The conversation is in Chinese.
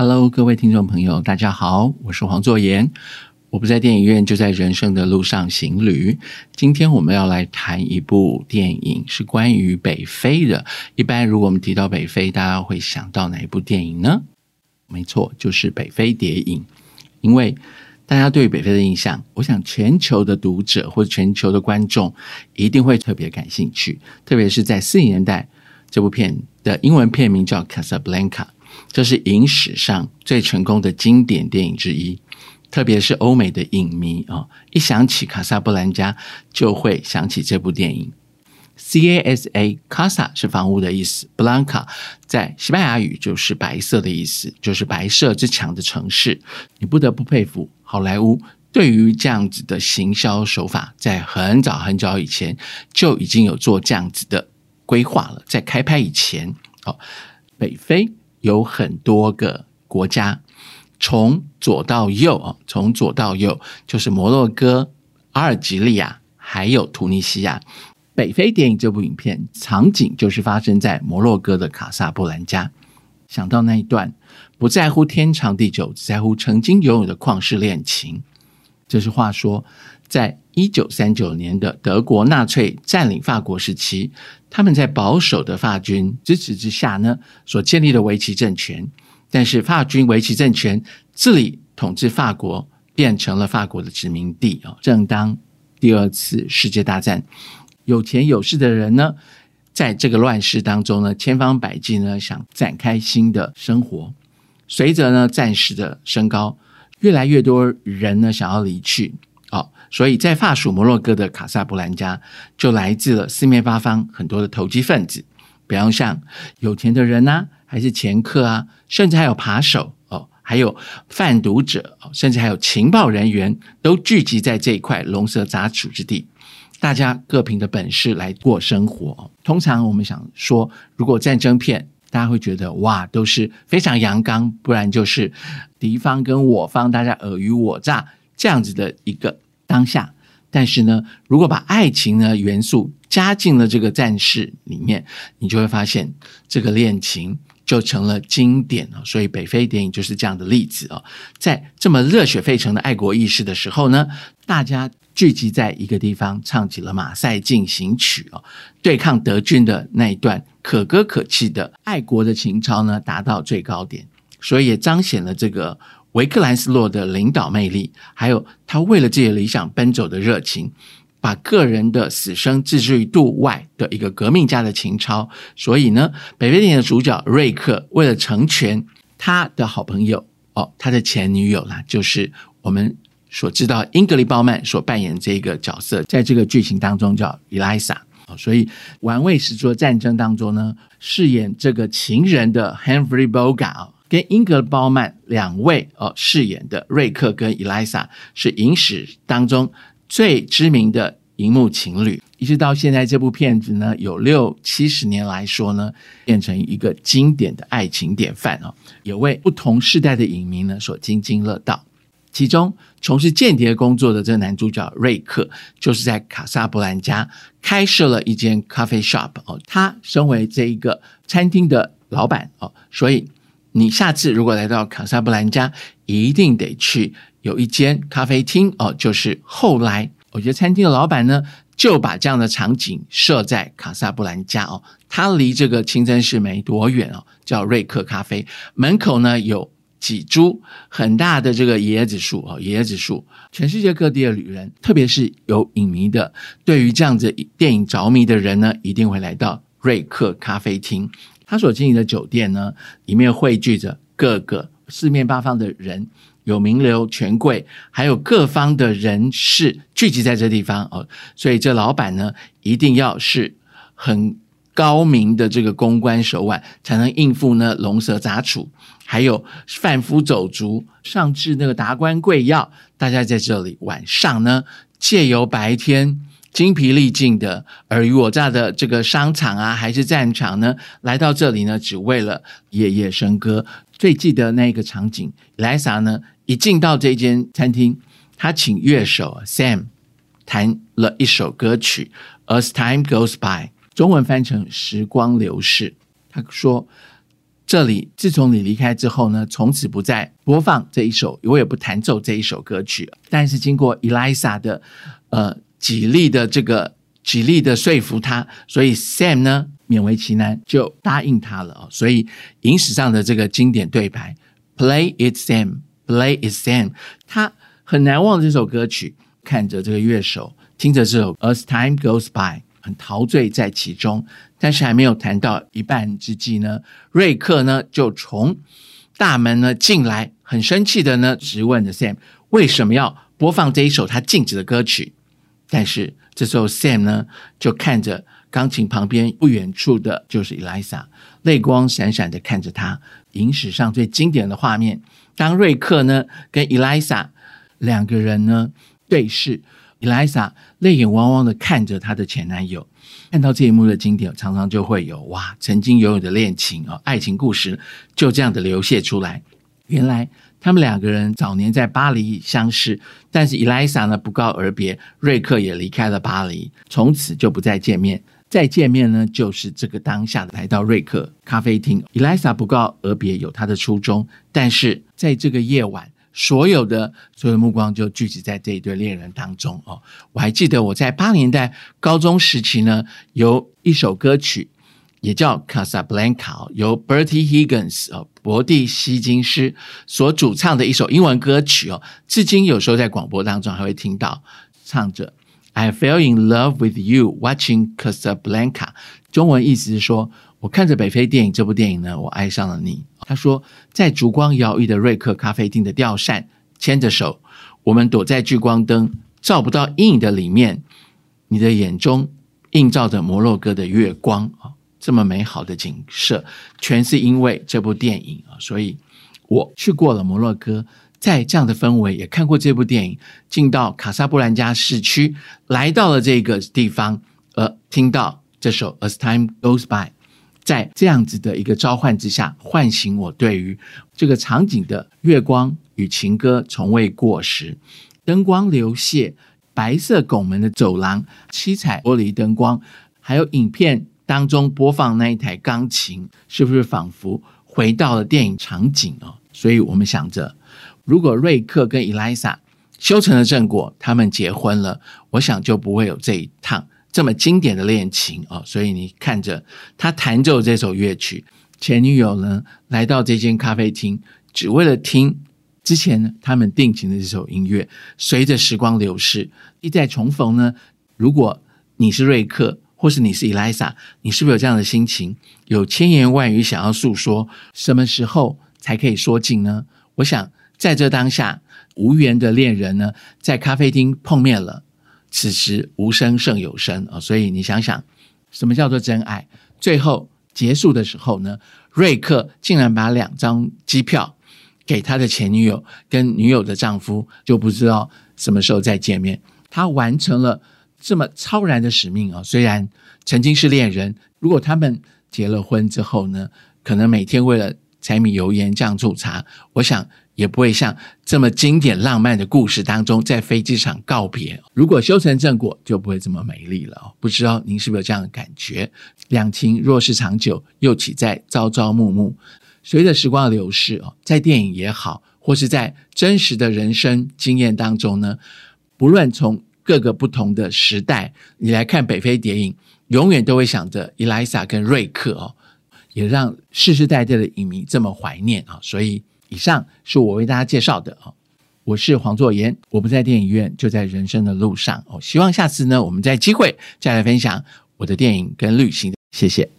Hello，各位听众朋友，大家好，我是黄作言。我不在电影院，就在人生的路上行旅。今天我们要来谈一部电影，是关于北非的。一般如果我们提到北非，大家会想到哪一部电影呢？没错，就是《北非谍影》。因为大家对北非的印象，我想全球的读者或全球的观众一定会特别感兴趣。特别是在四十年代，这部片的英文片名叫《Casablanca》，这是影史上最成功的经典电影之一。特别是欧美的影迷啊，一想起卡萨布兰加，就会想起这部电影。C A S A，Casa 是房屋的意思，Blanca 在西班牙语就是白色的意思，就是白色之墙的城市。你不得不佩服好莱坞对于这样子的行销手法，在很早很早以前就已经有做这样子的规划了。在开拍以前，哦，北非有很多个国家。从左到右啊，从左到右就是摩洛哥、阿尔及利亚，还有突尼西亚。北非电影这部影片场景就是发生在摩洛哥的卡萨布兰加。想到那一段不在乎天长地久，只在乎曾经拥有的旷世恋情。这是话说，在一九三九年的德国纳粹占领法国时期，他们在保守的法军支持之下呢，所建立的维奇政权。但是法军维持政权治理统治法国，变成了法国的殖民地啊！正当第二次世界大战，有钱有势的人呢，在这个乱世当中呢，千方百计呢想展开新的生活。随着呢战事的升高，越来越多人呢想要离去，所以在法属摩洛哥的卡萨布兰加，就来自了四面八方很多的投机分子，比方像有钱的人呐。还是掮客啊，甚至还有扒手哦，还有贩毒者哦，甚至还有情报人员，都聚集在这一块龙蛇杂处之地。大家各凭的本事来过生活。通常我们想说，如果战争片，大家会觉得哇，都是非常阳刚，不然就是敌方跟我方大家尔虞我诈这样子的一个当下。但是呢，如果把爱情呢元素加进了这个战事里面，你就会发现这个恋情。就成了经典了，所以北非电影就是这样的例子哦。在这么热血沸腾的爱国意识的时候呢，大家聚集在一个地方，唱起了《马赛进行曲》哦，对抗德军的那一段可歌可泣的爱国的情操呢，达到最高点，所以也彰显了这个维克兰斯洛的领导魅力，还有他为了自己的理想奔走的热情。把个人的死生置之于度外的一个革命家的情操，所以呢，北非电影的主角瑞克为了成全他的好朋友哦，他的前女友啦，就是我们所知道英格丽褒曼所扮演这个角色，在这个剧情当中叫伊莱莎哦，所以玩味十足的战争当中呢，饰演这个情人的 Henry Bogart 跟英格褒曼两位哦饰演的瑞克跟伊莱莎是影史当中。最知名的荧幕情侣，一直到现在，这部片子呢，有六七十年来说呢，变成一个经典的爱情典范哦，也为不同世代的影迷呢所津津乐道。其中从事间谍工作的这个男主角瑞克，就是在卡萨布兰加开设了一间咖啡 shop 哦，他身为这一个餐厅的老板哦，所以你下次如果来到卡萨布兰加，一定得去。有一间咖啡厅哦，就是后来我觉得餐厅的老板呢，就把这样的场景设在卡萨布兰加哦，它离这个清真寺没多远哦，叫瑞克咖啡门口呢有几株很大的这个椰子树哦，椰子树，全世界各地的旅人，特别是有影迷的，对于这样子电影着迷的人呢，一定会来到瑞克咖啡厅。他所经营的酒店呢，里面汇聚着各个四面八方的人。有名流、权贵，还有各方的人士聚集在这地方哦，所以这老板呢，一定要是很高明的这个公关手腕，才能应付呢龙蛇杂处，还有贩夫走卒，上至那个达官贵要，大家在这里晚上呢，借由白天精疲力尽的尔虞我诈的这个商场啊，还是战场呢，来到这里呢，只为了夜夜笙歌。最记得那个场景，莱莎呢？一进到这间餐厅，他请乐手 Sam 弹了一首歌曲《As Time Goes By》，中文翻成“时光流逝”。他说：“这里自从你离开之后呢，从此不再播放这一首，我也不弹奏这一首歌曲。但是经过 Elisa 的呃极力的这个极力的说服他，所以 Sam 呢勉为其难就答应他了哦。所以影史上的这个经典对白，Play it Sam，Play it Sam，他很难忘这首歌曲，看着这个乐手，听着这首 As Time Goes By。很陶醉在其中，但是还没有谈到一半之际呢，瑞克呢就从大门呢进来，很生气的呢质问着 Sam 为什么要播放这一首他禁止的歌曲。但是这时候 Sam 呢就看着钢琴旁边不远处的就是 Elisa，泪光闪闪的看着他。影史上最经典的画面，当瑞克呢跟 Elisa 两个人呢对视。Elisa 泪眼汪汪的看着她的前男友，看到这一幕的经典，常常就会有哇，曾经拥有的恋情啊，爱情故事就这样的流泻出来。原来他们两个人早年在巴黎相识，但是 Elisa 呢不告而别，瑞克也离开了巴黎，从此就不再见面。再见面呢，就是这个当下来到瑞克咖啡厅。Elisa 不告而别有他的初衷，但是在这个夜晚。所有的所有的目光就聚集在这一对恋人当中哦。我还记得我在八年代高中时期呢，有一首歌曲也叫《Casablanca》，由 Bertie Higgins 哦，伯蒂希金斯所主唱的一首英文歌曲哦。至今有时候在广播当中还会听到唱着 "I fell in love with you watching Casablanca"，中文意思是说。我看着北非电影这部电影呢，我爱上了你。他说，在烛光摇曳的瑞克咖啡厅的吊扇，牵着手，我们躲在聚光灯照不到阴影的里面，你的眼中映照着摩洛哥的月光啊，这么美好的景色，全是因为这部电影啊。所以我去过了摩洛哥，在这样的氛围也看过这部电影，进到卡萨布兰加市区，来到了这个地方，呃，听到这首《As Time Goes By》。在这样子的一个召唤之下，唤醒我对于这个场景的月光与情歌从未过时。灯光流泻，白色拱门的走廊，七彩玻璃灯光，还有影片当中播放那一台钢琴，是不是仿佛回到了电影场景哦？所以我们想着，如果瑞克跟伊莱莎修成了正果，他们结婚了，我想就不会有这一趟。这么经典的恋情哦，所以你看着他弹奏这首乐曲，前女友呢来到这间咖啡厅，只为了听之前他们定情的这首音乐。随着时光流逝，一再重逢呢，如果你是瑞克，或是你是 Elisa，，你是不是有这样的心情？有千言万语想要诉说，什么时候才可以说尽呢？我想在这当下，无缘的恋人呢，在咖啡厅碰面了。此时无声胜有声啊！所以你想想，什么叫做真爱？最后结束的时候呢，瑞克竟然把两张机票给他的前女友跟女友的丈夫，就不知道什么时候再见面。他完成了这么超然的使命啊！虽然曾经是恋人，如果他们结了婚之后呢，可能每天为了柴米油盐酱醋茶，我想。也不会像这么经典浪漫的故事当中，在飞机场告别。如果修成正果，就不会这么美丽了。不知道您是不是有这样的感觉？两情若是长久，又岂在朝朝暮暮？随着时光的流逝哦，在电影也好，或是在真实的人生经验当中呢，不论从各个不同的时代，你来看北非谍影，永远都会想着伊莱莎跟瑞克哦，也让世世代代的影迷这么怀念啊，所以。以上是我为大家介绍的哦，我是黄作言，我不在电影院，就在人生的路上哦。希望下次呢，我们再机会再来分享我的电影跟旅行。谢谢。